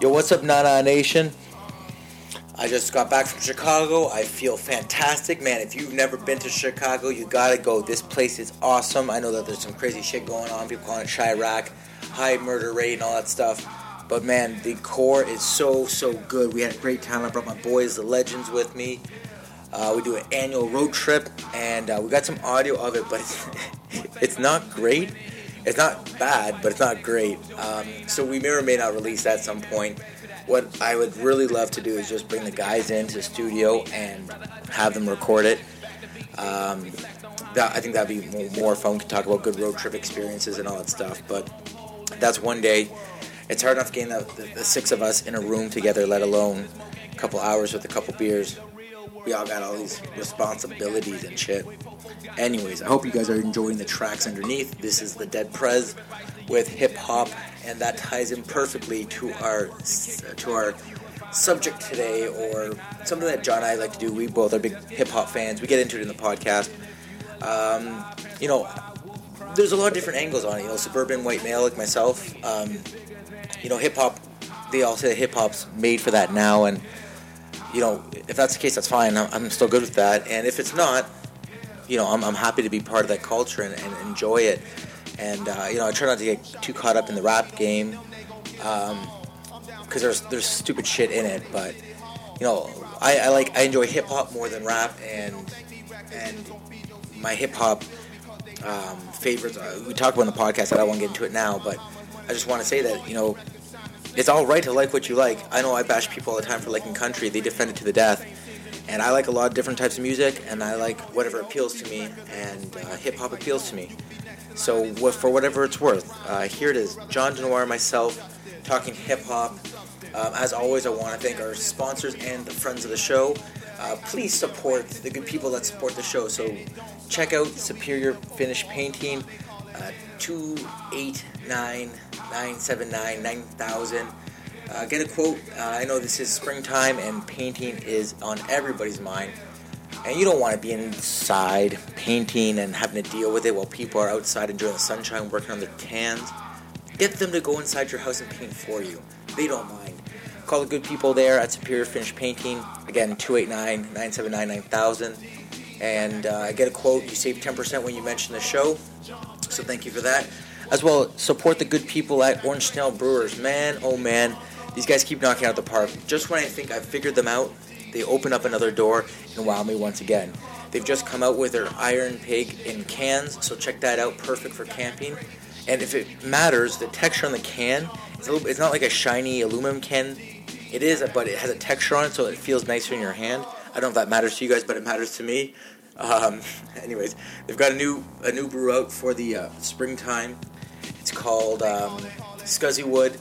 Yo, what's up, Nana Nation? I just got back from Chicago. I feel fantastic, man. If you've never been to Chicago, you gotta go. This place is awesome. I know that there's some crazy shit going on. People calling it Chiraq, high murder rate, and all that stuff. But man, the core is so so good. We had a great time. I brought my boys, the legends, with me. Uh, we do an annual road trip, and uh, we got some audio of it, but it's, it's not great. It's not bad, but it's not great. Um, so we may or may not release that at some point. What I would really love to do is just bring the guys into the studio and have them record it. Um, that, I think that'd be more, fun. We can talk about good road trip experiences and all that stuff. But that's one day. It's hard enough getting the, the, the six of us in a room together, let alone a couple hours with a couple beers. We all got all these responsibilities and shit. Anyways, I hope you guys are enjoying the tracks underneath. This is the Dead Prez with hip hop, and that ties in perfectly to our to our subject today, or something that John and I like to do. We both are big hip hop fans. We get into it in the podcast. Um, you know, there's a lot of different angles on it. You know, suburban white male like myself. Um, you know, hip hop. They all say hip hop's made for that now, and you know, if that's the case, that's fine. I'm, still good with that. And if it's not, you know, I'm, I'm happy to be part of that culture and, and enjoy it. And uh, you know, I try not to get too caught up in the rap game because um, there's there's stupid shit in it. But you know, I, I like I enjoy hip hop more than rap, and and my hip hop um, favorites. Uh, we talked about in the podcast. I don't want to get into it now, but I just want to say that you know it's all right to like what you like. I know I bash people all the time for liking country. They defend it to the death. And I like a lot of different types of music, and I like whatever appeals to me, and uh, hip hop appeals to me. So, for whatever it's worth, uh, here it is John Denoir, myself, talking hip hop. Um, as always, I want to thank our sponsors and the friends of the show. Uh, please support the good people that support the show. So, check out Superior Finish Painting, uh, 289 979 9000. Uh, get a quote. Uh, I know this is springtime and painting is on everybody's mind. And you don't want to be inside painting and having to deal with it while people are outside enjoying the sunshine working on their tans. Get them to go inside your house and paint for you. They don't mind. Call the good people there at Superior Finish Painting. Again, 289 979 9000. And uh, get a quote. You save 10% when you mention the show. So thank you for that. As well, support the good people at Orange Snail Brewers. Man, oh man, these guys keep knocking out the park. Just when I think I've figured them out, they open up another door and wow me once again. They've just come out with their Iron Pig in cans, so check that out. Perfect for camping. And if it matters, the texture on the can is a little, it's not like a shiny aluminum can. It is, but it has a texture on it, so it feels nicer in your hand. I don't know if that matters to you guys, but it matters to me. Um, anyways, they've got a new a new brew out for the uh, springtime. It's called um, Scuzzy Wood.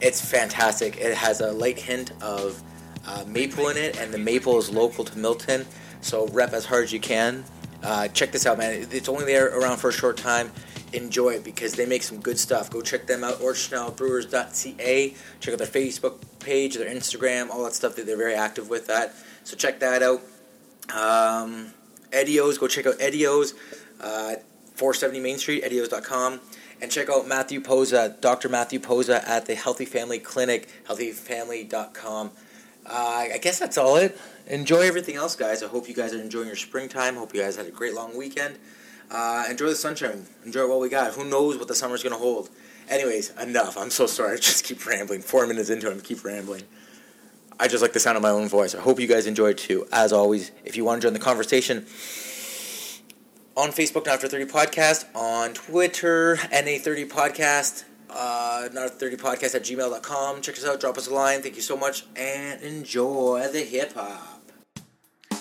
It's fantastic. It has a light hint of uh, maple in it, and the maple is local to Milton. So rep as hard as you can. Uh, check this out, man. It's only there around for a short time. Enjoy it because they make some good stuff. Go check them out. OrangeSnailBrewers.ca. Check out their Facebook page, their Instagram, all that stuff. They're very active with that. So check that out. Um, Edios, go check out Edios, uh, 470 Main Street, edios.com. And check out Matthew Posa, Dr. Matthew Posa at the Healthy Family Clinic, healthyfamily.com. Uh, I guess that's all it. Enjoy everything else, guys. I hope you guys are enjoying your springtime. Hope you guys had a great long weekend. Uh, enjoy the sunshine. Enjoy what we got. Who knows what the summer's going to hold. Anyways, enough. I'm so sorry. I just keep rambling. Four minutes into it, I keep rambling. I just like the sound of my own voice. I hope you guys enjoy too. As always, if you want to join the conversation, on Facebook, Not After 30 Podcast, on Twitter, NA30 Podcast, uh, Not After 30 Podcast at gmail.com. Check us out, drop us a line. Thank you so much, and enjoy the hip hop.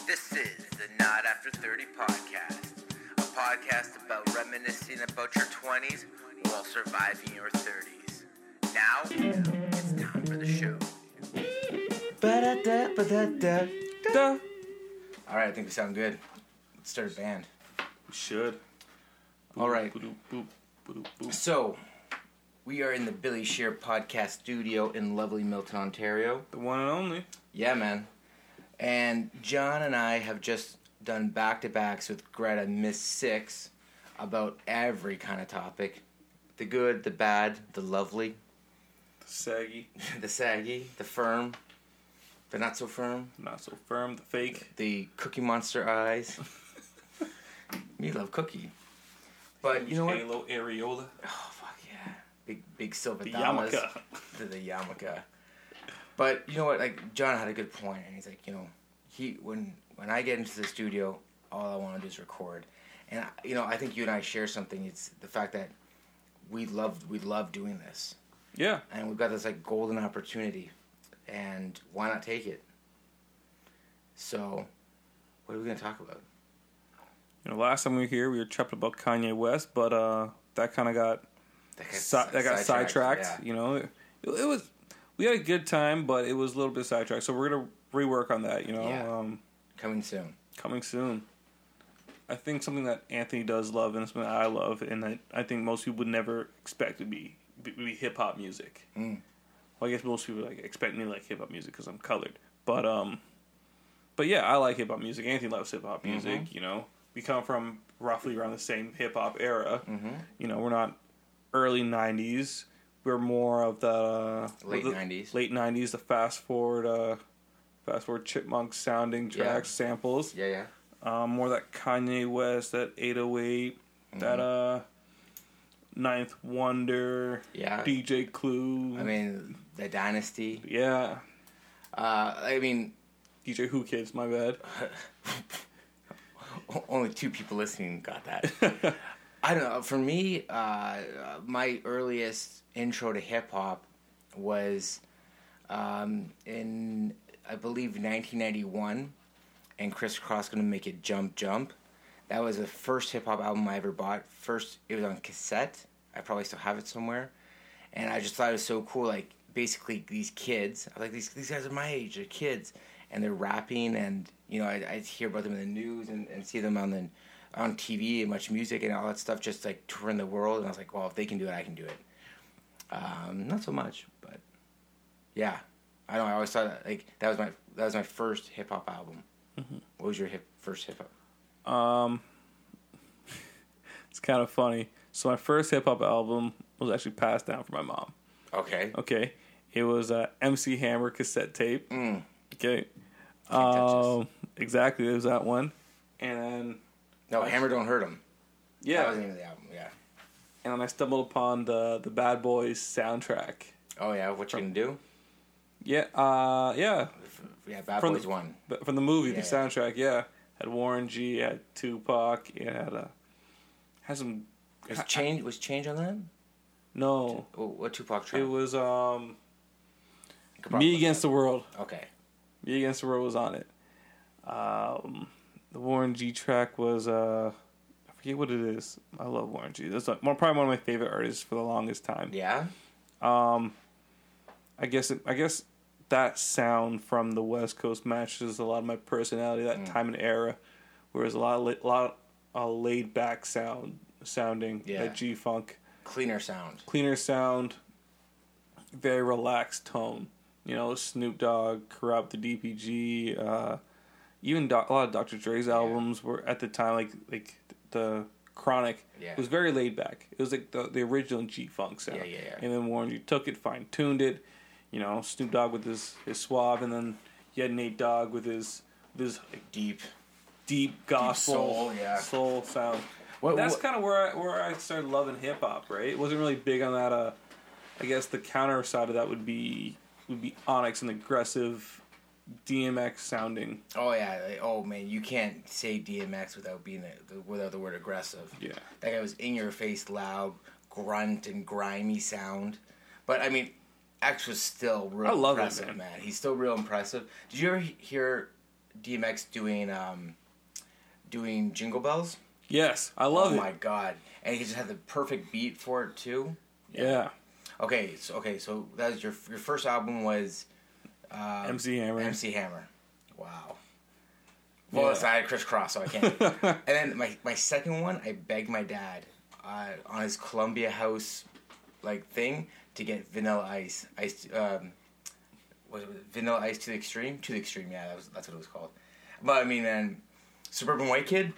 This is the Not After 30 Podcast, a podcast about reminiscing about your 20s while surviving your 30s. Now, it's time for the show. Ba-da-da, ba-da-da, da. All right, I think we sound good. Let's start a band. We should. All right. So, we are in the Billy Shear podcast studio in lovely Milton, Ontario. The one and only. Yeah, man. And John and I have just done back to backs with Greta Miss Six about every kind of topic the good, the bad, the lovely. The saggy, the saggy, the firm, the not so firm, not so firm. The fake. the Cookie Monster eyes. Me love Cookie. But you know what? Halo areola. Oh fuck yeah! Big big silver The yarmulke. The, the yarmulke. But you know what? Like John had a good point, and he's like, you know, he when when I get into the studio, all I want to do is record, and I, you know, I think you and I share something. It's the fact that we love we love doing this, Yeah. and we've got this like golden opportunity, and why not take it? So, what are we gonna talk about? You know, last time we were here, we were tripping about Kanye West, but uh, that kind of got That si- that got sidetracked. yeah. You know, it, it was we had a good time, but it was a little bit sidetracked. So we're gonna rework on that. You know, Yeah. um, Coming soon. coming soon. I think something that Anthony does love and something that I love, and that I think most people would never expect to be be, be hip hop music. Mm. Well, I guess most people like expect me to like hip hop music because I'm colored, but um, but yeah, I like hip hop music. Anthony loves hip hop music. Mm-hmm. You know, we come from roughly around the same hip hop era. Mm-hmm. You know, we're not early '90s. We're more of the uh, Late the- 90s. Late '90s, the fast forward, uh, fast forward chipmunk sounding Yeah. tracks, samples. Yeah, yeah. Um, more that Kanye West, that 808, that uh, Ninth Wonder, Yeah. DJ Clue. I mean, the dynasty. yeah, Uh, I mean, DJ Who Kids. My bad. only two people listening got that. I don't know. For me, uh, my earliest intro to hip hop was um, in, I believe, 1991, and Kris Kross gonna make it jump jump. That was the first hip hop album I ever bought. First, it was on cassette. I probably still have it somewhere, and I just thought it was so cool. Like basically, these kids, I was like these these guys are my age, they're kids, and they're rapping, and you know, I I hear about them in the news and, and see them on the on TV and much music and all that stuff, just like touring the world. And I was like, well, if they can do it, I can do it. Um, not so much, but yeah, I know, I always thought that, like that was my that was my first hip hop album. What was your hip first hip hop? Um, it's kind of funny. So my first hip hop album was actually passed down from my mom. Okay. Okay, it was a MC Hammer cassette tape. Mm. Okay, Can't touch this. um, exactly. Was that one, and then No, Hammer don't hurt him. Yeah, that was the name of the album. Yeah. and then I stumbled upon the the Bad Boys soundtrack. Oh yeah, what you gonna do? Yeah, uh, yeah, Yeah, Bad From Boys the- One. but from the movie, Yeah, the yeah. soundtrack. Yeah, had Warren G, had Tupac, it had uh, had some. Was change was change on that? No, Oh, what Tupac track? it was um, You could probably- Me Against the World. Okay. Me Against the World was on it. Um, the Warren G track was uh, I forget what it is. I love Warren G. That's like, probably one of my favorite artists for the longest time. Yeah. Um, I guess it, I guess that sound from the West Coast matches a lot of my personality that Mm. time and era, whereas a lot of, la- lot of laid back sound sounding Yeah. that G funk Cleaner sound. cleaner sound, very relaxed tone. You know, Snoop Dogg, Kurupt, the DPG, uh, even a lot of Dr. Dre's albums were at the time like like the Chronic. Yeah. It was very laid back. It was like the the original G Funk sound. Yeah, yeah, yeah. And then Warren you took it, fine tuned it. You know, Snoop Dogg with his his suave, and then you had Nate Dogg with his with his Like deep. deep gospel soul, yeah. soul sound. What, That's kind of where I, where I started loving hip hop. Right, it wasn't really big on that. Uh, I guess the counter side of that would be would be Onyx and aggressive DMX sounding. Oh yeah. like, oh man, you can't say DMX without being the, the without the word aggressive. Yeah, That guy was in your face, loud, grunt and grimy sound. But I mean, X was still real I love it, man. man. He's still real impressive. Did you ever hear DMX doing um doing Jingle Bells? yes, I love oh it. Oh my god! And he just had the perfect beat for it too. Yeah, Okay, so okay, so that was your your first album was um, MC Hammer. MC Hammer. Wow. Well, Yeah. I had Kris Kross, so I can't. and then my my second one, I begged my dad uh, on his Columbia House like thing to get Vanilla Ice. Ice um, was it Vanilla Ice to the Extreme? To the Extreme, yeah, that was that's what it was called. But I mean, man, Suburban White Kid,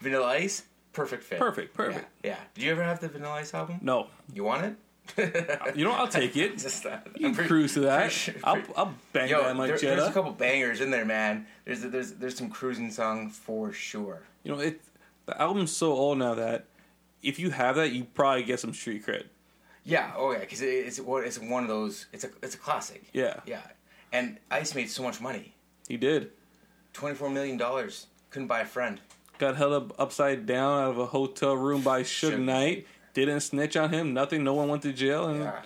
Vanilla Ice, perfect fit. Perfect, perfect. Yeah, yeah. Did you ever have the Vanilla Ice album? No, You want it? You know, I'll take it. Just that. You can cruise to that. I'll, I'll bang Yo, that in my there- Jetta. there's a couple bangers in there, man. There's there's there's some cruising song for sure. You know, it the album's so old now that if you have that, you probably get some street cred. Yeah, oh yeah, because it, it's one it's one of those. It's a it's a classic. Yeah, Yeah, and Ice made so much money. he did. Twenty four million dollars. Couldn't buy a friend. Got held up upside down out of a hotel room by Suge Knight. Didn't snitch on him. Nothing. No one went to jail, and Yeah.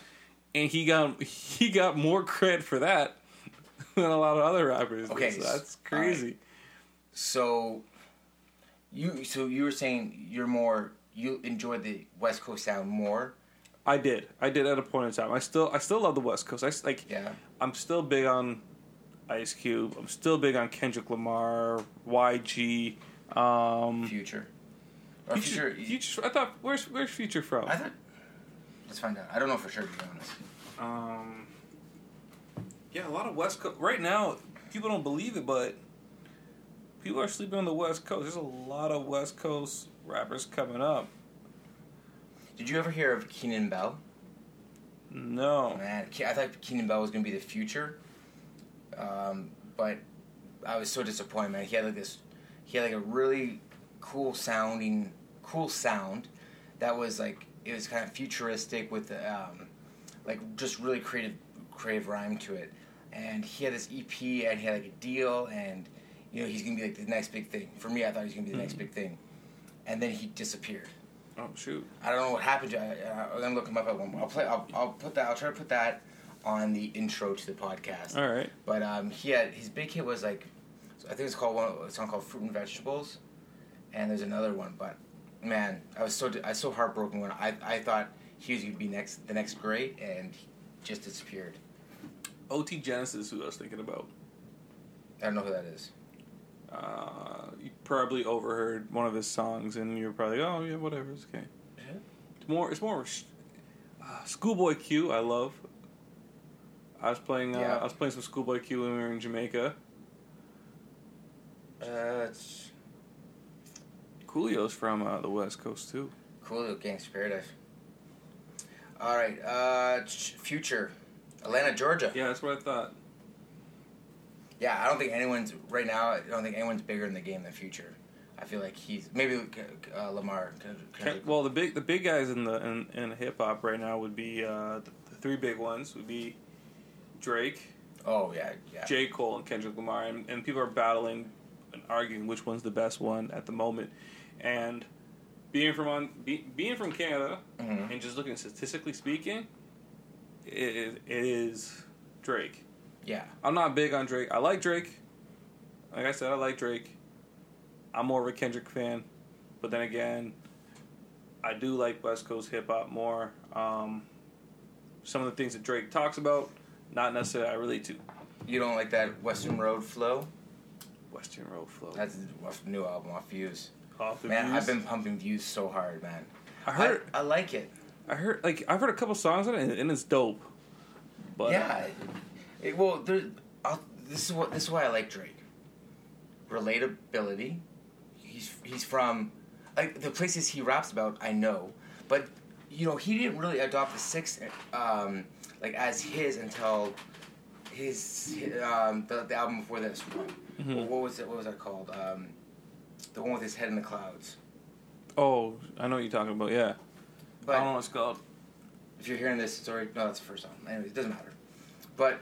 and he got he got more credit for that than a lot of other rappers. Okay, so that's all right. crazy. So, you so you were saying you're more you enjoy the West Coast sound more. I did. I did at a point in time. I still I still love the West Coast. I like. Yeah. I'm still big on Ice Cube. I'm still big on Kendrick Lamar, YG. Um, Future. Or Future, future. Future. I thought where's where's Future from? I thought. Let's find out. I don't know for sure to be honest. Um, yeah, a lot of West Coast. Right now, people don't believe it, but people are sleeping on the West Coast. There's a lot of West Coast rappers coming up. Did you ever hear of Keenan Bell? No, Man, I thought Keenan Bell was gonna be the future, um, but I was so disappointed, man. He had like this, he had like a really cool sounding, cool sound that was like it was kind of futuristic with the, um, like just really creative, creative rhyme to it. And he had this EP and he had like a deal, and you know he's gonna be like the next big thing. For me, I thought he was gonna be the next big thing, and then he disappeared. oh shoot. I don't know what happened to. I, I'm gonna look him up at one. I'll play. I'll, I'll put that. I'll try to put that on the intro to the podcast. All right. But um, he had his big hit was like, I think it's called one. A song called "Fruit and Vegetables," and there's another one. But man, I was so I was so heartbroken when I I thought he was gonna be next the next great, and he just disappeared. OT Genasis, who I was thinking about. I don't know who that is. Uh, you probably overheard one of his songs, and you're probably, oh yeah, whatever, it's okay. Yeah. It's more, it's more. Uh, Schoolboy Q, I love. I was playing, uh, Yeah. I was playing some Schoolboy Q when we were in Jamaica. Uh, it's Coolio's from uh, the West Coast too. cool. Gangster Paradise. All right. Uh, future, Atlanta, Georgia. Yeah, that's what I thought. Yeah, I don't think anyone's right now. I don't think anyone's bigger in the game than Future. I feel like he's maybe uh, Lamar. Kendrick- well, the big, the big guys in the in, in hip hop right now would be uh, the, the three big ones would be Drake, oh yeah, yeah. J. Cole, and Kendrick Lamar, and, and people are battling and arguing which one's the best one at the moment. And being from on be, being from Canada Mhm. and just looking statistically speaking, it, it is Drake. Yeah, I'm not big on Drake. I like Drake. Like I said, I like Drake. I'm more of a Kendrick fan, but then again, I do like West Coast hip hop more. Um, some of the things that Drake talks about, not necessarily I relate to. you don't like that Weston Road flow? Weston Road Flow. That's the new album off Views. Off the Man, views. I've been pumping Views so hard, man. I heard. I, I like it. I, heard like I've heard a couple songs on it, and, and it's dope. But yeah. It, well, there. I'll, this is what this is why I like Drake. Relatability. He's he's from like the places he raps about. I know, but you know he didn't really adopt the six um, like as his until his um, the, the album before this one. Mhm. What was it? What was that called? Um, the one with his head in the clouds. oh, I know what you're talking about. Yeah, But I don't know what it's called. if you're hearing this story, no, that's the first album. Anyway, it doesn't matter. But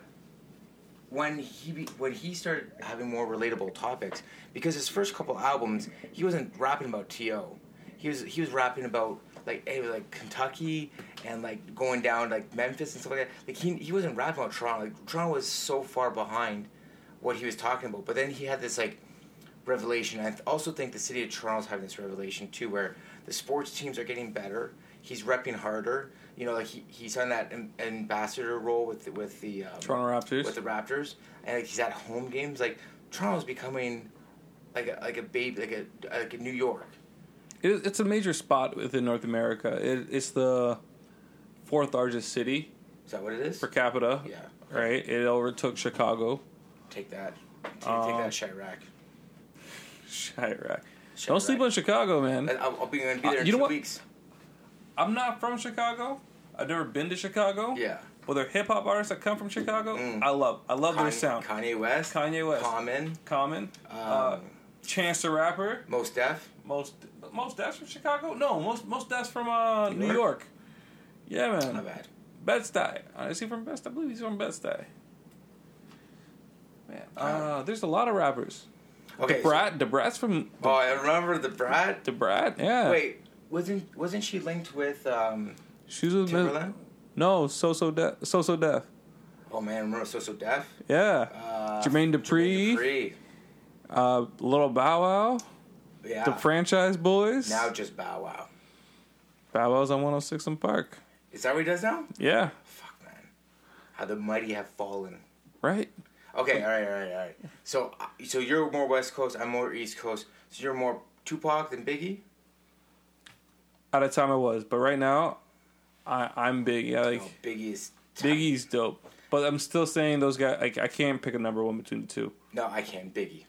when he be, when he started having more relatable topics, because his first couple albums, he wasn't rapping about To. He was he was rapping about like hey, like Kentucky and like going down like Memphis and stuff like that. Like he he wasn't rapping about Toronto. Like Toronto was so far behind what he was talking about. But then he had this like revelation. I also think the city of Toronto's having this revelation too, where the sports teams are getting better. He's repping harder. You know, like he, he's on that am- ambassador role with the, with the um, Toronto Raptors. with the Raptors, and like he's at home games. Like Toronto's becoming like a like a baby, like a like a New York. It, it's a major spot within North America. It, it's the fourth largest city Is that what it is? per capita. Yeah. Right. It overtook Chicago. Take that. Take, take Um, that, Chiraq. Chiraq. Don't sleep on Chicago, man. I'll, I'll be, gonna be Uh, there in you know two what? weeks. I'm not from Chicago, I've never been to Chicago. Yeah. Well, they're hip hop artists that come from Chicago. Mm. I love. I love their Kanye, sound. Kanye West. Kanye West. Common. Common. Um, uh, Chance the Rapper. Mos Def. Most most that's from Chicago. No, most most that's from uh, New New York? York. Yeah, man. Not bad. Bed-Stuy. Uh, is he from Bed? I believe he's from Bed-Stuy. Man, uh, there's a lot of rappers. Okay. so- Brat, the Brat's from oh, I remember the Brad. the Brat. Yeah. Wait, wasn't wasn't she linked with um, she was with Timbaland? no So So Def. So So Def. Oh man, remember So So Def? Yeah. Uh, Jermaine Dupri. Dupri. Uh, Little Bow Wow. Yeah. The Franchise Boys. now just Bow Wow. Bow Wow's on 106 in Park. Is that what he does now? Yeah. Fuck man, how the mighty have fallen. Right. Okay, all right, all right, all right. So, uh, so you're more West Coast. I'm more East Coast. So you're more Tupac than Biggie. At the time I was, but right now, I I'm Biggie. Yeah, like no, Biggie is. Biggie's dope. But I'm still saying those guys. Like I can't pick a number one between the two. No, I can't. Biggie.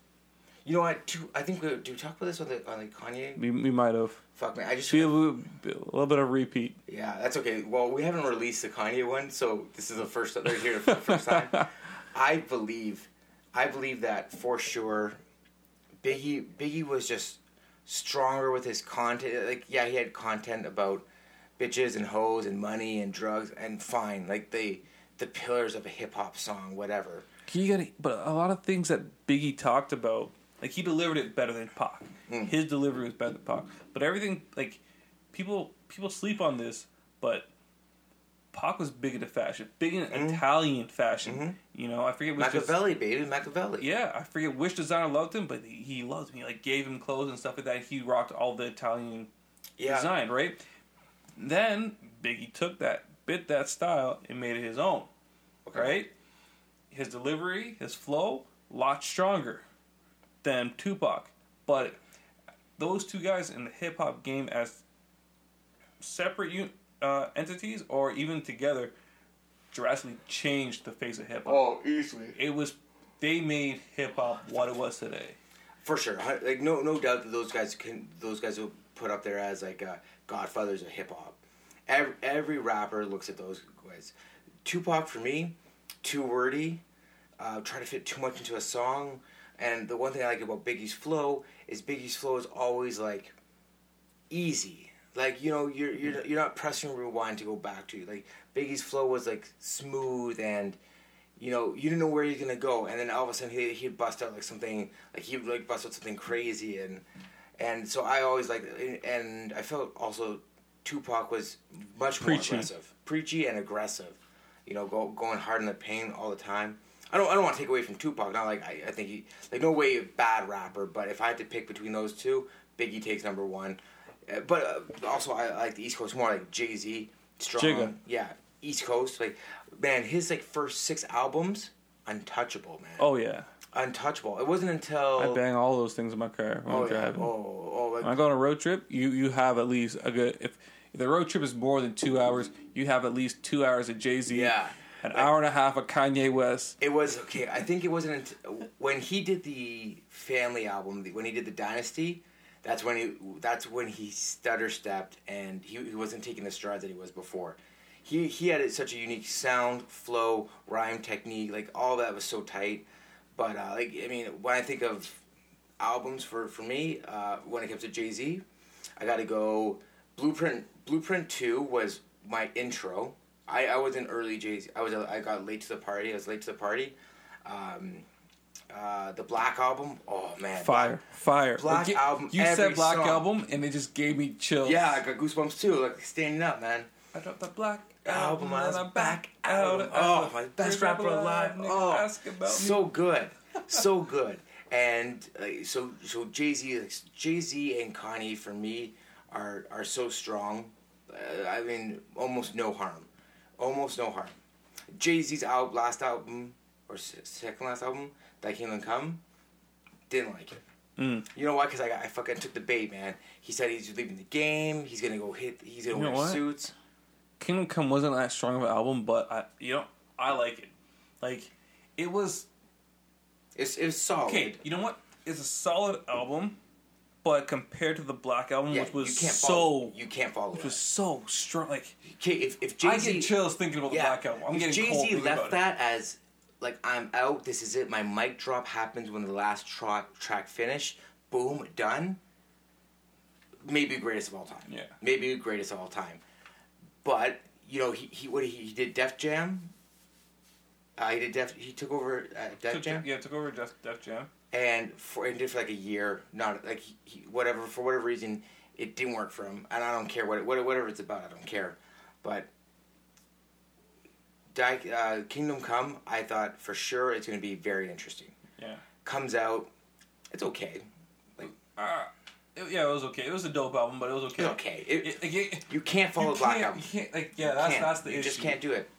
You know what? I think we do we talk about this on the on the Kanye? We, we might have. Fuck man, I just Feel a little, a little bit of repeat. Yeah, that's okay. Well, we haven't released the Kanye one, so this is the first they're here for the first time. I believe, I believe that for sure. Biggie, Biggie was just stronger with his content. Like, yeah, he had content about bitches and hoes and money and drugs, and fine, like the the pillars of a hip hop song, whatever. You got but a lot of things that Biggie talked about, like he delivered it better than Pac. Mm. His delivery was better than Pac. But everything, like people people sleep on this, but Pac was big into fashion, big into Mhm. Italian fashion. Mhm. You know, I forget which. des- Machiavelli, baby, Machiavelli. yeah, I forget which designer loved him, but he, he loved him. He like gave him clothes and stuff like that. He rocked all the Italian yeah. design, right? Then Biggie took that, bit that style, and made it his own, Okay. right? His delivery, his flow, lot stronger than Tupac. But those two guys in the hip hop game as separate un- uh, entities or even together drastically changed the face of hip hop. Oh, easily. It was they made hip hop what it was today. For sure, like no no doubt that those guys can those guys will put up there as like uh, godfathers of hip hop. Every, every rapper looks at those guys. Tupac for me, too wordy, uh, try to fit too much into a song. And the one thing I like about Biggie's flow is Biggie's flow is always like easy. Like you know you're you're mm-hmm. you're not pressing rewind to go back to. You. Like Biggie's flow was like smooth and you know, you didn't know where you're gonna go, and then all of a sudden he he'd bust out like something, like he'd like bust out something crazy, and and so I always like, and I felt also Tupac was much more Preachy. aggressive, preachy and aggressive, you know, go, going hard in the pain all the time. I don't I don't want to take away from Tupac, not like I, I think he like no way a bad rapper, but if I had to pick between those two, Biggie takes number one, but uh, also I like the East Coast more like Jay Z, strong, Jigga. yeah, East Coast like man, his like first six albums, untouchable, man. Oh yeah, Untouchable. It wasn't until I bang all those things in my car when oh, I'm yeah. driving. oh, oh, like, When I go on a road trip, you you have at least a good if, if the road trip is more than two hours, you have at least two hours of Jay Z, yeah. an Like- hour and a half of Kanye West. It was okay. I think it wasn't until, when he did the family album, when he did the Dynasty. That's when he. That's when he stutter stepped, and he, he wasn't taking the strides that he was before. He he had such a unique sound, flow, rhyme technique, like all that was so tight. But uh, like I mean, when I think of albums for for me, uh, when it comes to Jay Z, I got to go. Blueprint Blueprint Two was my intro. I, I was an early Jay Z. I was a, I got late to the party. I was late to the party. Um, uh, the Black album. Oh man, Fire, fire. Black album, You said Black song. album, and it just gave me chills. Yeah, I got goosebumps too. Like standing up, man. I dropped the Black Album, album, I was and I'm back out. Oh, my best rapper alive. Oh, ask about me. so good, so good. And uh, so so Jay Z, Jay Z and Kanye for me are are so strong. Uh, I mean, almost no harm, almost no harm. Jay Z's out last album or second last album, That Kingdom Come, didn't like it. Mm. You know why? Because I, got- I fucking took the bait, man. He said he's leaving the game. He's gonna go hit. He's gonna You wear suits. Kingdom Come wasn't that strong of an album, but I, you know, I like it. Like, it was It's it's solid. okay. You know what? It's a solid album, but compared to the Black album, Yeah, which was you can't so, follow. You can't follow. which that. was so strong, like Okay, if if I Jay get Z chills thinking about the Black album. I'm getting Jay Z left that as like I'm out. This is it. My mic drop happens when the last track track finish. Boom, done. Maybe greatest of all time. Yeah. Maybe greatest of all time. But you know he he what he, he did Def Jam. Uh, he did Def. He took over uh, Def Took- Jam yeah, took over Def, Def Jam. and for and did for like a year. Not like he, he, whatever for whatever reason it didn't work for him, and I don't care what, what whatever it's about. I don't care, but. Di- uh, Kingdom Come, I thought for sure it's going to be very interesting. Yeah. Comes out, it's okay. Uh, it- yeah, it was okay. It was a dope album, but it was okay. It's okay. It, It- like, it- you can't follow you Black can't, Album. You can't, like, yeah, You that's can't. that's the you issue. just can't do it.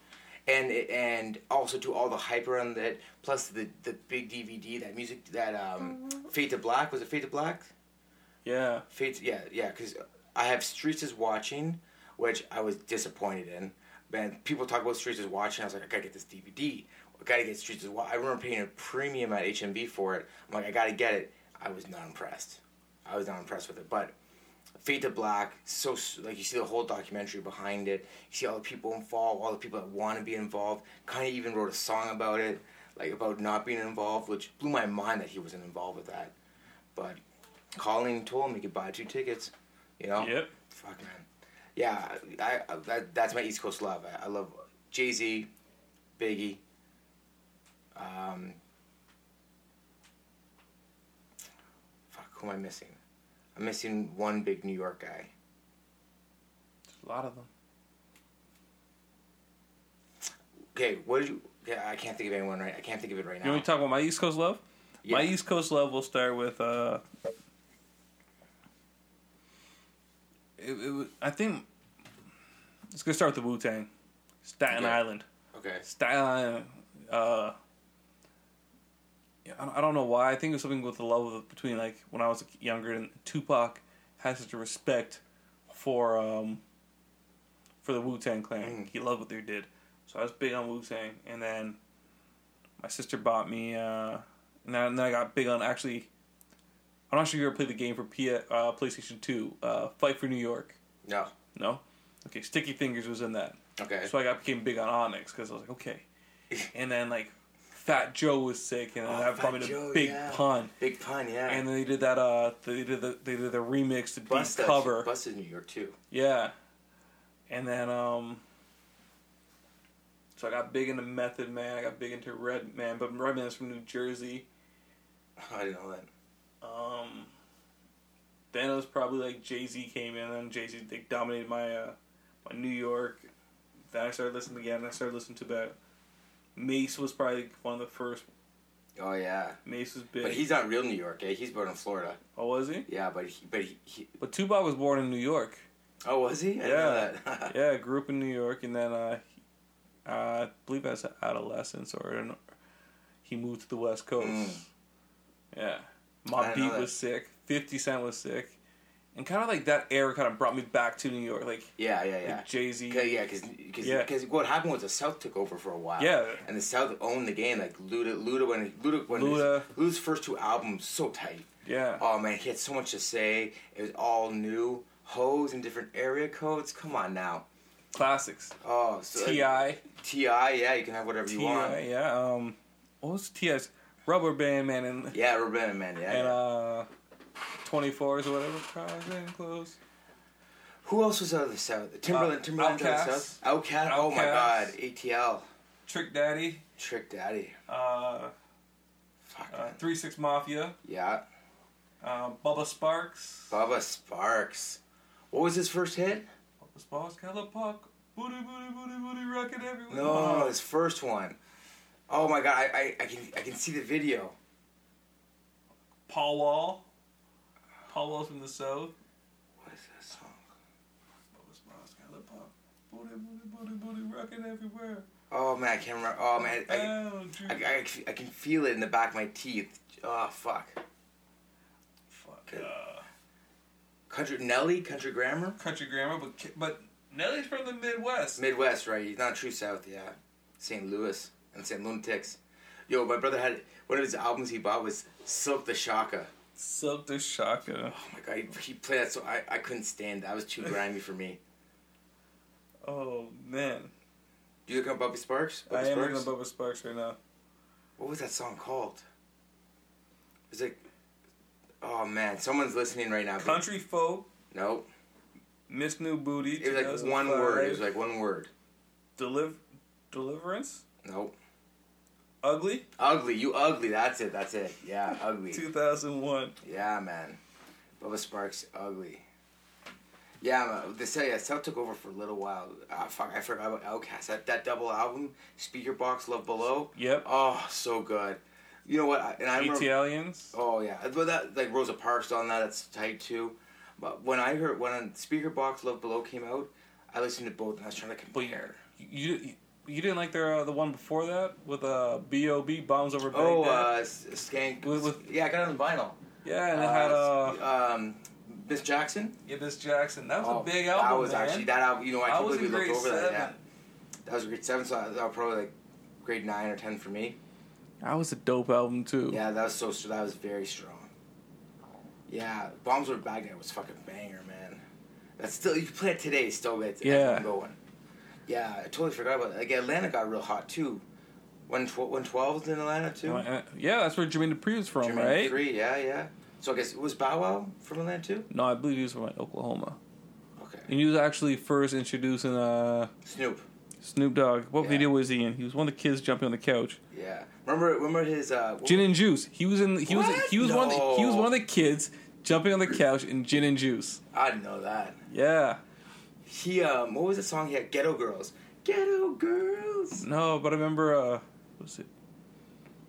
And it- and also to all the hype around that, plus the the big DVD, that music, that um, Fade to Black was it Fade to Black? Yeah. Fate, yeah, yeah, because I have Streets is Watching, which I was disappointed in. Man, people talk about Streets is Watching. I was like, I gotta get this DVD. I gotta get Streets is Watching. I remember paying a premium at HMV for it. I'm like, I gotta get it. I was not impressed. I was not impressed with it. But Fade to Black, so like you see the whole documentary behind it. You see all the people involved, all the people that want to be involved. Kind of even wrote a song about it, like about not being involved, which blew my mind that he wasn't involved with that. But Colleen told me he could buy two tickets. You know. Yep. Fuck man. Yeah, I, I that, that's my East Coast love. I, I love Jay Z, Biggie. Um, fuck, who am I missing? I'm missing one big New York guy. There's a lot of them. Okay, what did you? Yeah, I can't think of anyone right. I can't think of it right now. You want me to talk about my East Coast love? My East Coast love will start with uh. It, it, was- I think it's gonna start with the Wu Tang, Staten Okay. Island. Okay. Staten Island. Uh, I don't- I don't know why. I think it was something with the love of, between like when I was younger and Tupac had such a respect for um for the Wu Tang Clan. Mm. He loved what they did, so I was big on Wu Tang. And then my sister bought me, uh, and then I got big on actually. I'm not sure you ever played the game for P- uh, PlayStation Two, uh, Fight for New York. No. No, okay. Sticky Fingers was in that. Okay. So I got became big on Onyx because I was like, okay. And then like Fat Joe was sick, and then Oh, that brought me to Big yeah. Pun. Big pun, yeah. And then they did that. Uh, they did the they did the remix to beat Bust that cover. shit. Bust is New York too. Yeah. And then um. So I got big into Method Man. I got big into Redman, but Redman is from New Jersey. I didn't know that. Um. Then it was probably like Jay Z came in, and Jay Z dominated my uh, my New York. Then I started listening again. and I started listening to that. Mase was probably one of the first. Oh yeah. Mase was big. But he's not real New York, eh? He's born in Florida. oh, was he? Yeah, but he, but he, he But Tupac was born in New York. oh was he? I Yeah. know that. yeah, grew up in New York, and then uh, uh, I believe as an adolescence or an, he moved to the West Coast. Mm. Yeah, Mobb Deep was sick. Fifty Cent was sick, and kind of like that era kind of brought me back to New York, like, yeah, yeah, yeah. like Jay Z. Yeah, because Yeah. Cause what happened was the South took over for a while. Yeah. and the South owned the game. Like Luda, Luda when Luda when Luda. His, Luda's first two albums so tight. Yeah, Oh man, he had so much to say. It was all new hoes and different area codes. Come on now. classics. Oh, so Ti, Ti, yeah, you can have whatever you want. Ti, want. yeah. Um, what was Ti's Rubber Band Man and Yeah, Ruben, man, yeah. and yeah. uh, twenty fours or whatever. Cars and clothes. Who else was out of the South? Timbaland, Uh, Timbaland out of the South. Outkast. Oh my God, ATL, Trick Daddy. Trick Daddy. Uh, Fuck. uh. Three Six Mafia. yeah, Uh, Bubba Sparxxx. Bubba Sparxxx. What was his first hit? Bubba Sparxxx, Puck. Booty, booty, booty, booty, rockin' everywhere. No, his first one. Oh my God, I, I, I can I can see the video. Paul Wall. Paul Wall from the South. What is that song? Bubba Sparxxx, Color Puck. Booty, booty, booty, booty, everywhere. Oh man, I can't remember. Oh man, I, I, I, I, I can feel it in the back of my teeth. Oh fuck. Fuck. Uh, Country Nelly, Country Grammar, country grammar, but but Nelly's from the Midwest. Midwest, right? He's not true South, yeah. St. Louis and St. Lunatics. Yo, my brother had one of his albums he bought was Silkk the Shocker. Silkk the Shocker. Oh my god, he, he played that so I, I couldn't stand. That That was too grimy for me. Oh man, Do you look up Bubba Sparxxx? I Bubby am Sparks? looking at Bubba Sparxxx right now. What was that song called? It's like, oh man, someone's listening right now. but- Country folk, Nope. Miss New Booty. It was like one word. It was like one word. Deliv- Deliverance. Nope. Ugly. Ugly. You ugly. That's it. That's it. Yeah, ugly. 2001. Yeah, man. Bubba Sparxxx, ugly. Yeah, man, they say yeah, South took over for a little while. Ah, fuck, I forgot about Outkast. That that double album, Speakerboxxx, Love Below. Yep. Oh, so good. You know what? I, and I remember. Italians. Oh yeah, but that like Rosa Parks on that. That's tight too. But when I heard when Speakerboxxx, Love Below came out, I listened to both and I was trying to But you, compare. you, you didn't like their uh, the one before that with uh B.O.B. Bombs Over Baghdad. Oh, uh, Skank. With- with- yeah, I got it on vinyl. yeah, and it had uh, um, Miss Jackson. yeah, Miss Jackson. That was Oh, a big album, That was man. actually that album. You know, I I can't was believe we looked grade over that. Yeah, that was a grade seven. So that was probably like grade nine or ten for me. That was a dope album too. Yeah, that was so. That was very strong. Yeah, Bombs Over Baghdad was fucking banger, man. That's still you can play it today. Still, it's Yeah. yeah going. Yeah, I totally forgot about it. Like Atlanta got real hot too. When tw- when twelve was in Atlanta too. Uh, Yeah, that's where Jermaine Dupri was from, Jermaine right? Three, yeah, yeah. So I guess it was Bow Wow from Atlanta too. No, I believe he was from like, Oklahoma. Okay. And he was actually first introducing uh, Snoop. Snoop Dogg. What Yeah. video was he in? He was one of the kids jumping on the couch. Yeah. Remember remember his uh. Gin and Juice. He was in. He was. He was one. Of the, he was one of the kids jumping on the couch in Gin and Juice. I didn't know that. Yeah. He um, what was the song he had? Ghetto Girls. Ghetto Girls. No, but I remember. uh what was it?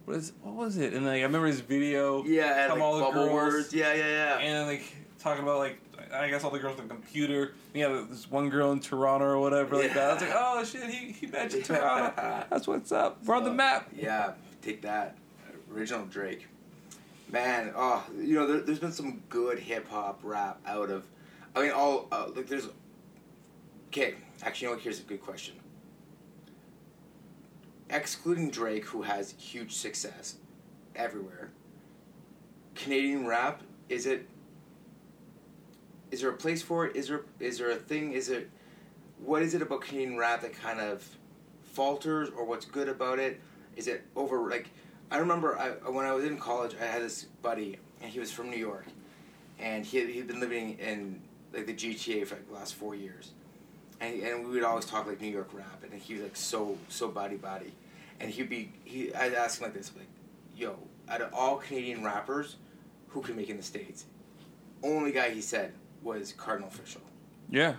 What is? What was it? And like I remember his video. Yeah, and Come like all the bubble girls. words. Yeah, yeah, yeah. And like talking about like I guess all the girls on the computer. Yeah, this one girl in Toronto or whatever like that. I was like, oh shit, he he mentioned Toronto. That's what's up. We're on the map. Yeah, take that. Original Drake. Man, oh, you know, there, there's been some good hip hop rap out of. I mean, all uh, like there's. Okay, actually, you know what? Here's a good question. Excluding Drake, who has huge success everywhere. Canadian rap is it? Is there a place for it? Is there is there a thing? Is it? What is it about Canadian rap that kind of falters, or what's good about it? Is it over? Like, I remember I, when I was in college, I had this buddy, and he was from New York, and he had, he'd been living in like the GTA for like the last four years, and and we would always talk like New York rap, and he was like so so body body, and he'd be he I'd ask him like this like, yo, out of all Canadian rappers, who can make it in the states? Only guy he said was Kardinal Offishall. Yeah.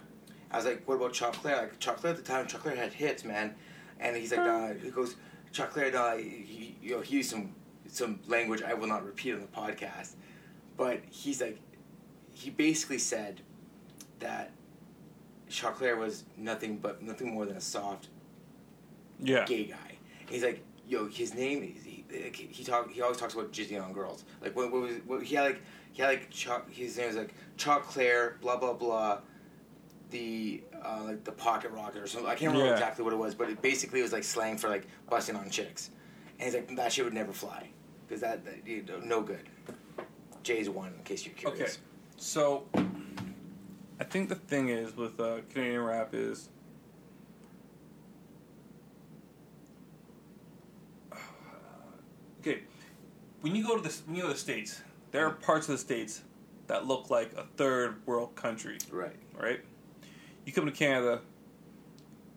I was like, what about Chocolate? Like Chocolate at the time, Chocolate had hits, man. And he's like, nah, he goes, Chocolate, uh, he, you know, he used some some language I will not repeat on the podcast, but he's like, he basically said that Chocolate was nothing but nothing more than a soft Yeah. gay guy. He's like, yo, his name is he, he talk he always talks about jizzing on girls. Like what, what was what, he had like he had like his name was like Choclair, blah blah blah. The uh, like the pocket rocket or something. I can't remember Yeah. exactly what it was, but it basically was like slang for like busting on chicks. And he's like, that shit would never fly because that, that you know, no good. Jay's one in case you're curious. Okay. So, I think the thing is with uh, Canadian rap is. Okay, when you go to the when you go to the states, there are parts of the states that look like a third world country, Right. right? You come to Canada,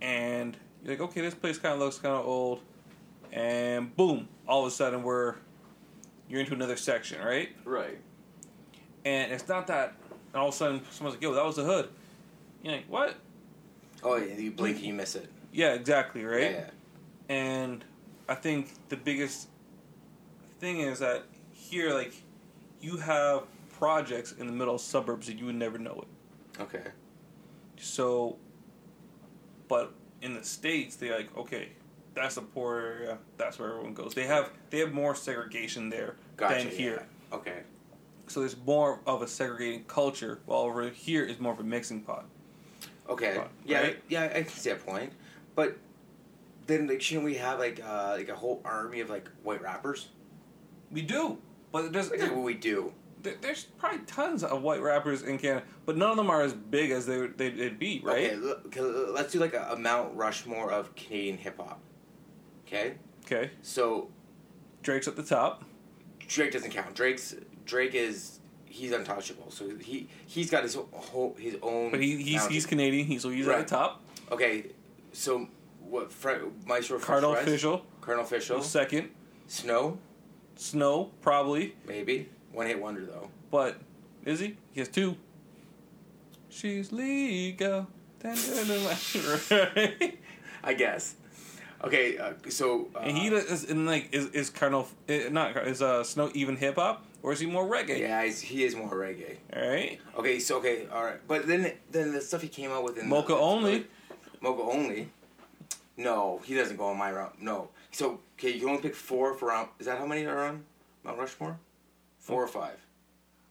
and you're like, okay, this place kind of looks kind of old, and boom, all of a sudden we're you're into another section, right? Right. And it's not that all of a sudden someone's like, yo, that was the hood. You're like, what? Oh yeah, you blink and you miss it. Yeah, exactly, right? Yeah, yeah. And I think the biggest thing is that here, like, you have projects in the middle of suburbs that you would never know it. Okay. So, but in the states, they're like, okay, that's a poor area. That's where everyone goes. They have they have more segregation there Gotcha. than here. yeah. Okay. So there's more of a segregating culture, while over here is more of a mixing pot. Okay. Fine, yeah, right? yeah, I can see that point. But then, like, shouldn't we have like uh, like a whole army of like white rappers? We do, but it doesn't. Like, what we do. there, there's probably tons of white rappers in Canada, but none of them are as big as they they, they'd be, right? Okay, okay, let's do like a, a Mount Rushmore of Canadian hip hop. Okay, Okay, so Drake's at the top. Drake doesn't count. Drake's Drake is he's untouchable. So he he's got his whole his own. But he, he's mountain. he's Canadian. He's so he's Right. at the top. okay. So what? Fre- Maestro Kardinal Fresh official. Kardinal Offishall. Second, Snow Snow probably, maybe one hit wonder though. but is he? He has two. She's legal. I guess. Okay, uh, so uh, and he is and like is is Kardinal eh, not is uh Snow even hip hop or is he more reggae? yeah, he's, he is more reggae. All right. Okay, so okay, all right, but then then the stuff he came out with in Mocha the, only. Mocha only. No, he doesn't go on my round. No, so okay, you can only pick four for round. Is that how many are on Mount Rushmore? Four or five.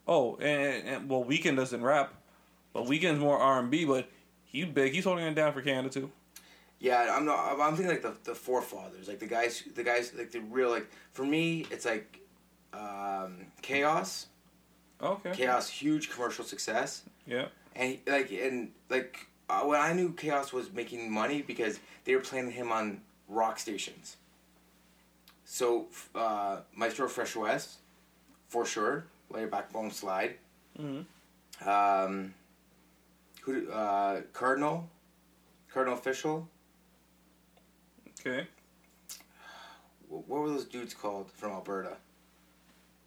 Oh, and, and well, Weeknd doesn't rap, but Weeknd's more R and B. But he big. He's holding it down for Canada too. Yeah, I'm not. I'm- I'm thinking like the the forefathers, like the guys, the guys, like the real like. For me, it's like um, k-os. Okay. k-os, huge commercial success. Yeah. and he, like and like uh, when I knew k-os was making money because they were playing him on rock stations. So uh, Maestro Fresh Wes, for sure, Your Backbone Slide. Mm-hmm. Um, who uh, Kardinal, Kardinal Offishall. Okay. What were those dudes called from Alberta?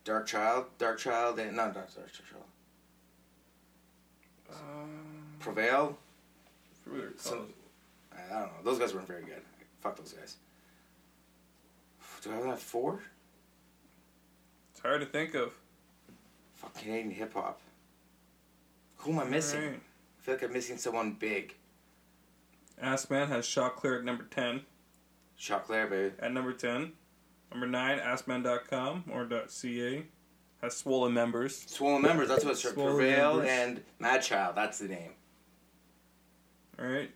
Dark Child, Dark Child, and not Dark, Dark Child. Um, Prevail. Some- I don't know. Those guys weren't very good. Fuck those guys. Do I have that four? It's hard to think of. Fuck Canadian hip hop. Who am I missing? Alright. I feel like I'm missing someone big. AskMen has Choclair at number ten. Chocolate, baby. At number ten. Number nine, AskMen.com or .ca has swollen members. Swollen members. That's what it's Swollen Prevail Members. and Mad Child. That's the name. All right.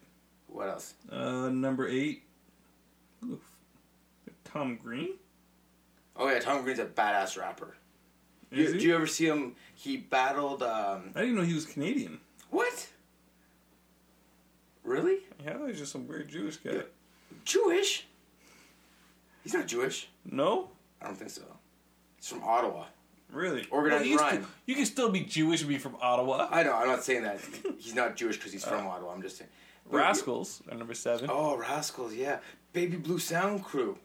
What else? Uh, number eight. Oof. Tom Green. Oh yeah, Tom Green's a badass rapper. Is You, he? do you ever see him? He battled. um I didn't know he was Canadian. What? Really? Yeah, I thought he was just some weird Jewish guy. Jewish? He's not Jewish. No, I don't think so. He's from Ottawa. really. Organized you, rhyme. Can, you can still be Jewish and be from Ottawa. I know. I'm not saying that he's not Jewish because he's from Ottawa. I'm just saying. But- Rascals at number seven. Oh, Rascals, yeah. Baby Blue Sound Crew.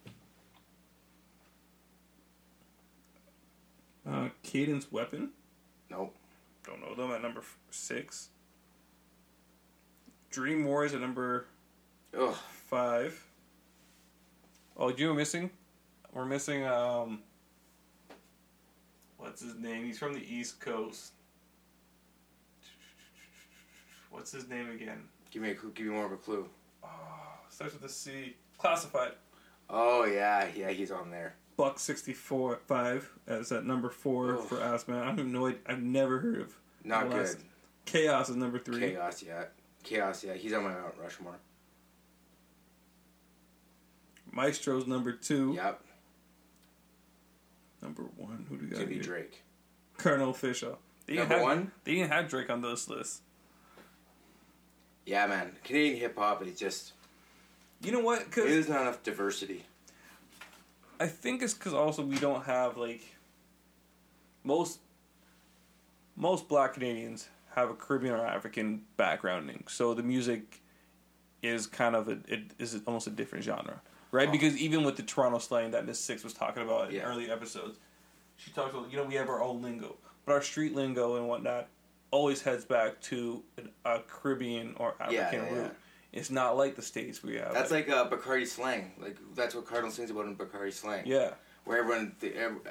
Uh, Cadence Weapon. Nope. Don't know them at number six. Dream Wars at number Ugh. five. Oh, you know we're missing? We're missing um. What's his name? He's from the East Coast. What's his name again? Give me a clue. Give me more of a clue. Oh, starts with a C. Classified. Oh yeah, yeah, he's on there. Buck sixty four five as at number four Ugh. for Assman. I have no idea. I've never heard of. Not good. k-os is number three. k-os, yeah. k-os, yeah. He's on my Mount Rushmore. Maestro's number two. Yep. Number one. Who do we It's got? gonna be here? Drake. Colonel Official. They didn't Number have, one. They didn't have Drake on this list. Yeah, man. Canadian hip hop is just. You know what? Because There's not enough diversity. I think it's because also we don't have like most most Black Canadians have a Caribbean or African backgrounding, so the music is kind of a it is almost a different genre, right? Oh. Because even with the Toronto slang that Miss Six was talking about in Yeah. early episodes, she talks about you know we have our own lingo, but our street lingo and whatnot always heads back to an, a Caribbean or African Yeah, yeah, root. It's not like the states we have. That's like uh, BaKardi Slang. Like that's what Kardinal sings about in BaKardi Slang. yeah. Where everyone,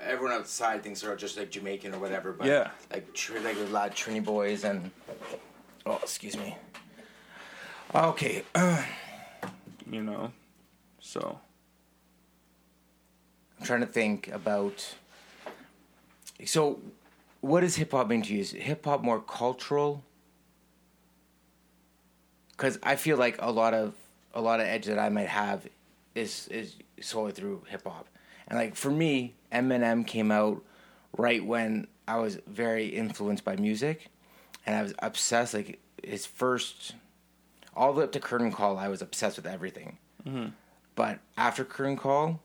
everyone outside thinks they're just like Jamaican or whatever. But Yeah. Like tr- like a lot of Trini boys and. Oh, excuse me. Okay. you know. So I'm trying to think about. So, what does hip hop mean to you? Is hip hop more cultural? Because I feel like a lot of a lot of edge that I might have is is solely through hip hop, and like for me, Eminem came out right when I was very influenced by music, and I was obsessed. Like his first, all the way up to Curtain Call, I was obsessed with everything. Mm-hmm. But after Curtain Call,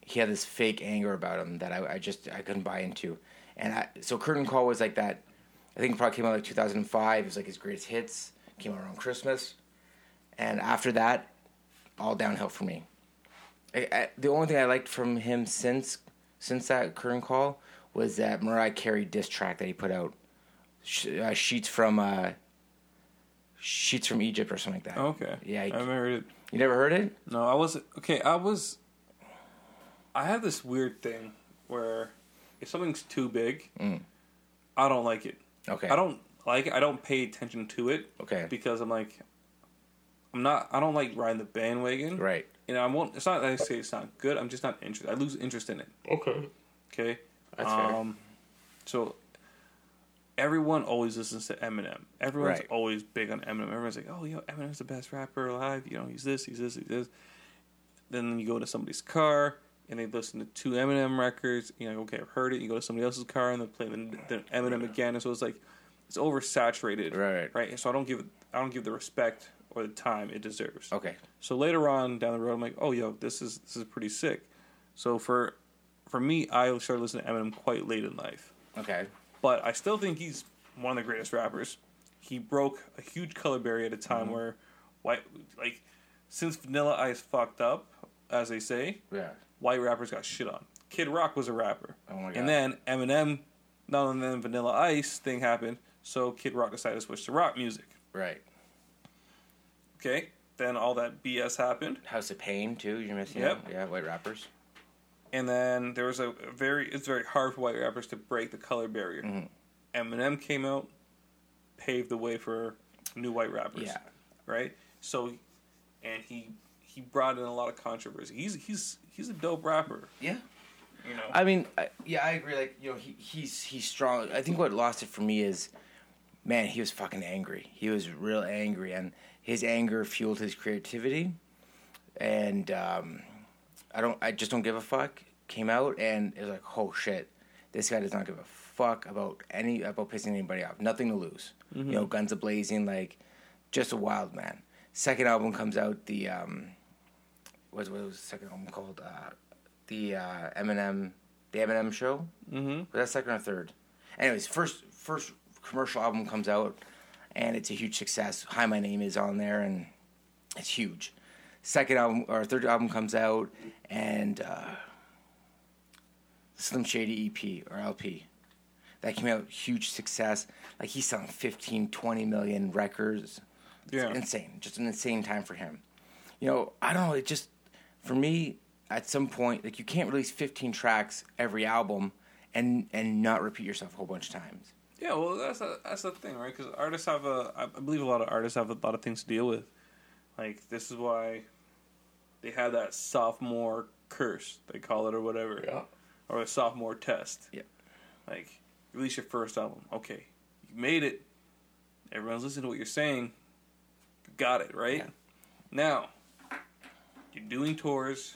he had this fake anger about him that I, I just I couldn't buy into, and I, so Curtain Call was like that. I think it probably came out like 2005. It was like his greatest hits. Came out around Christmas, and after that, all downhill for me. I, I, the only thing I liked from him since since that Curtain Call was that Mariah Carey diss track that he put out, uh, sheets from uh, sheets from Egypt or something like that. Okay. Yeah, I you, haven't heard it. you never heard it? No, I was okay. I was. I have this weird thing where if something's too big, Mm. I don't like it. Okay. I don't like it. I don't pay attention to it Okay. because I'm like, I'm not. I don't like riding the bandwagon. Right. You know, I won't. It's not that I say it's not good. I'm just not interested. I lose interest in it. Okay. Okay. That's fair. um, So everyone always listens to Eminem. Everyone's Right. always big on Eminem. Everyone's like, "Oh, yo, Eminem's the best rapper alive." You know, he's this, he's this, he's this. Then you go to somebody's car and they listen to two Eminem records. You know, okay, I've heard it. You go to somebody else's car and they play the, the Eminem again. And so it's like it's oversaturated, Right. Right. So I don't give it. I don't give the respect or the time it deserves. Okay. So later on down the road, I'm like, oh, yo, this is this is pretty sick. So for for me, I started listening to Eminem quite late in life, Okay. But I still think he's one of the greatest rappers. He broke a huge color barrier at a time Mm-hmm. where white, like, since Vanilla Ice fucked up, as they say, Yeah. white rappers got shit on. Kid Rock was a rapper, Oh my god. and then Eminem, none and then Vanilla Ice thing happened, so Kid Rock decided to switch to rock music. right. Okay, then all that BS happened. House of Pain too. You're missing. Yep. out? Yeah. White rappers. And then there was a very it's very hard for white rappers to break the color barrier. Mhm. Eminem came out, paved the way for new white rappers. Yeah. Right. So, and he he brought in a lot of controversy. He's he's he's a dope rapper. Yeah. You know. I mean, I, yeah, I agree. Like, you know, he, he's he's strong. I think what lost it for me is, man, he was fucking angry. He was real angry, and his anger fueled his creativity. And um, I don't, I just don't give a fuck. Came out and it was like, oh shit, this guy does not give a fuck about any about pissing anybody off. Nothing to lose. You know, guns a blazing, like just a wild man. Second album comes out. The um, what, what was the second album called? Uh, the uh, Eminem, the Eminem show. mm-hmm. Was that second or third? Anyways, first first commercial album comes out, and it's a huge success. Hi, my name is on there, and it's huge. Second album or third album comes out, and uh, Slim Shady EP or LP. That came out huge success. Like he's selling 15, 20 million records. It's Yeah. insane. Just an insane time for him. You know, I don't know. It just for me at some point, like you can't release 15 tracks every album and and not repeat yourself a whole bunch of times. Yeah, well, that's a, that's the thing, right? Because artists have a, I believe a lot of artists have a lot of things to deal with. Like this is why they have that sophomore curse, they call it, or whatever, or a sophomore test. Yeah. Like release your first album, okay, you made it. Everyone's listening to what you're saying. You got it right. Yeah. Now you're doing tours.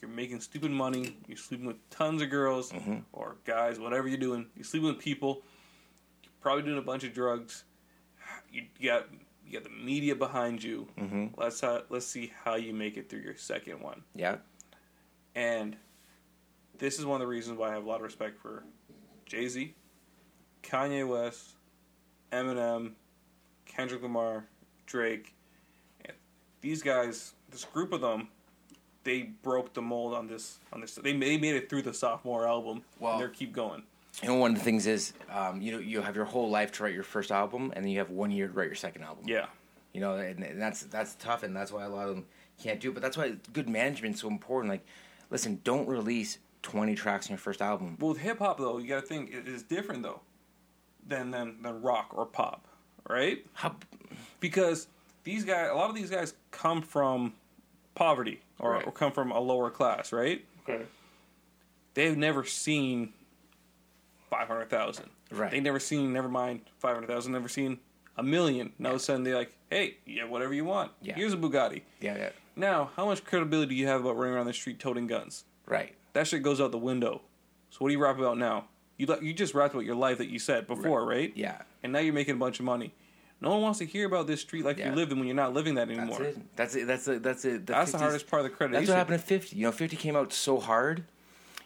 You're making stupid money. You're sleeping with tons of girls Mhm. or guys, whatever you're doing. You're sleeping with people You're probably doing a bunch of drugs. You got you got the media behind you. Mm-hmm. Let's uh, let's see how you make it through your second one. Yeah. And this is one of the reasons why I have a lot of respect for Jay Z, Kanye West, Eminem, Kendrick Lamar, Drake. And these guys, this group of them, they broke the mold on this. On this, they they made it through the sophomore album. Well- and they keep going. You know, one of the things is, um, you know, you have your whole life to write your first album, and then you have one year to write your second album. Yeah. You know, and, and that's that's tough, and that's why a lot of them can't do it. But that's why good management is so important. Like, listen, don't release twenty tracks on your first album. Well, with hip hop though, you got to think it is different though, than than than rock or pop, right? How, Because these guys, a lot of these guys come from poverty or, Right. or come from a lower class, right? okay. They've never seen five hundred thousand. Right. They never seen, never mind five hundred thousand. Never seen a million. Now all of a sudden they're like, hey, yeah, whatever you want. Yeah. Here's a Bugatti. Yeah, yeah. Now, how much credibility do you have about running around the street toting guns? Right. That shit goes out the window. So what do you rap about now? You you just rapped about your life that you said before, right? Yeah. And now you're making a bunch of money. No one wants to hear about this street like Yeah. you lived in when you're not living that That's anymore. it. That's it. That's it. That's it. That's the hardest part of the accreditation. That's what happened at 50. You know, 50 came out so hard.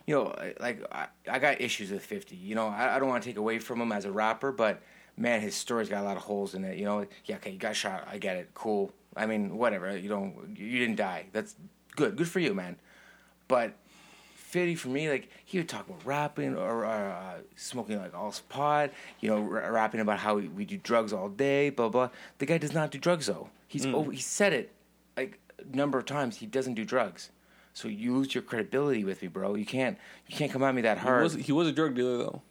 You know, like I, I got issues with 50. You know, I, I don't want to take away from him as a rapper, but man, his story's got a lot of holes in it. You know, yeah, okay, you got shot. I get it. Cool. I mean, whatever. You know, you didn't die. That's good. Good for you, man. But 50 for me, like he would talk about rapping or uh, smoking like all pot, you know, r- rapping about how we, we do drugs all day, blah blah. The guy does not do drugs though. He's over, he said it like a number of times. He doesn't do drugs, so you lose your credibility with me, bro. You can't you can't come at me that He hard. was, he was a drug dealer though.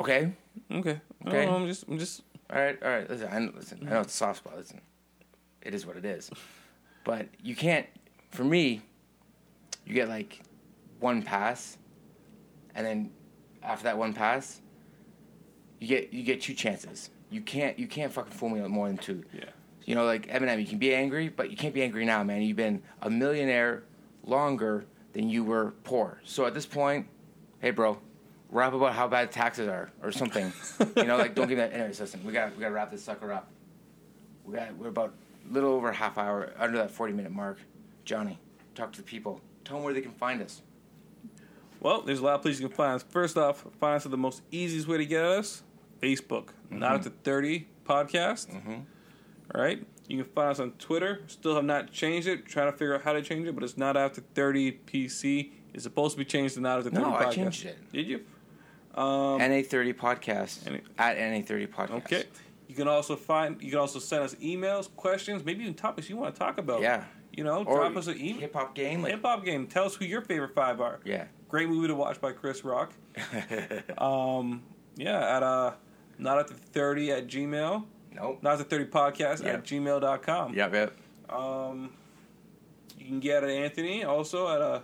okay, Okay. Okay. No, I'm just I'm just all right, all right. Listen, I, know- listen, I know it's a soft spot. Listen, it is what it is. But you can't. For me, you get like one pass, and then after that one pass, you get you get two chances. You can't you can't fucking fool me with more than two. yeah. You know, like Eminem, you can be angry, but you can't be angry now, man. You've been a millionaire longer than you were poor. So at this point, hey, bro, rap about how bad taxes are or something. you know, like don't give me that. Anyways, listen, we got we got to wrap this sucker up. We got we're about a little over a half hour under that forty minute mark. Johnny, talk to the people. Tell them where they can find us. Well, there's a lot of places you can find us. First off, find us at the most easiest way to get at us Facebook. Not mm-hmm. at the 30 podcast. Mm-hmm. All right. You can find us on Twitter. Still have not changed it. Trying to figure out how to change it, but it's not after 30 PC. It's supposed to be changed to not after 30 No, I podcast. changed it. Did you? Um, NA thirty podcast NA at NA thirty podcast. okay. You can also find. You can also send us emails, questions, maybe even topics you want to talk about. Yeah. You know, Or drop us an email. hip hop game. Like, Hip hop game. Tell us who your favorite five are. yeah. Great movie to watch by Chris Rock. Um, yeah, at uh, not at the 30 at Gmail. Nope. Not the 30 podcast Yeah. at gmail.com. Yep. Yep. Um, you can get at Anthony also at uh,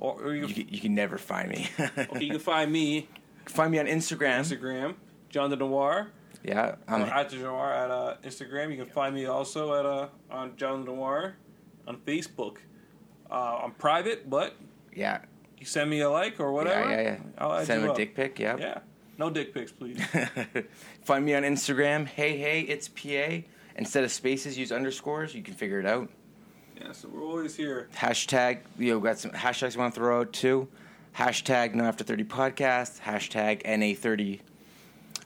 or, or you, You can, you can never find me. okay, you can find me find me on Instagram. Instagram, John the Noir, Yeah, I'm at the Noir at uh, Instagram. You can find me also at uh, on John the Noir on Facebook. Uh, I'm private, but yeah, you send me a like or whatever. yeah, yeah, I'll add Send him a up. dick pic. Yeah. Yeah, no dick pics, please. find me on Instagram. Hey, hey, it's PA. Instead of spaces, use underscores. You can figure it out. yeah, so we're always here. Hashtag. You know, got some hashtags you want to throw out too. Hashtag No After Thirty Podcast. Hashtag NA Thirty.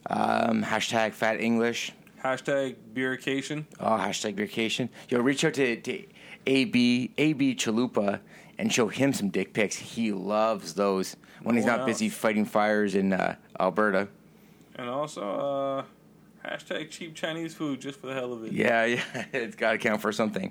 Um, hashtag Fat English. Hashtag beerication. Oh, hashtag vacation. Yo, reach out to, to AB AB Chalupa and show him some dick pics. He loves those when he's Wow. not busy fighting fires in uh, Alberta. And also, uh, hashtag cheap Chinese food just for the hell of it. Yeah, yeah, it's got to count for something.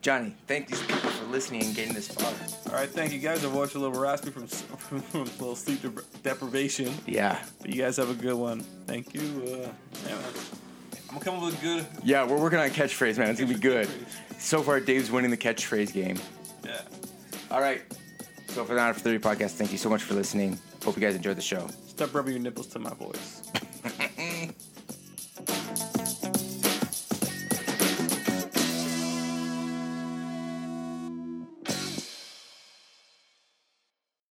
Johnny, thank these people for listening and getting this far. All right, thank you guys. I've watched a little raspy from, from, from a little sleep depri- deprivation. Yeah, But you guys have a good one. Thank you. Uh, yeah. I'm gonna come up with a good. yeah, we're working on catchphrase, man. It's gonna be good. So far, Dave's winning the catchphrase game. Yeah. All right. So for the After 30 podcast, thank you so much for listening. Hope you guys enjoyed the show. Stop rubbing your nipples to my voice.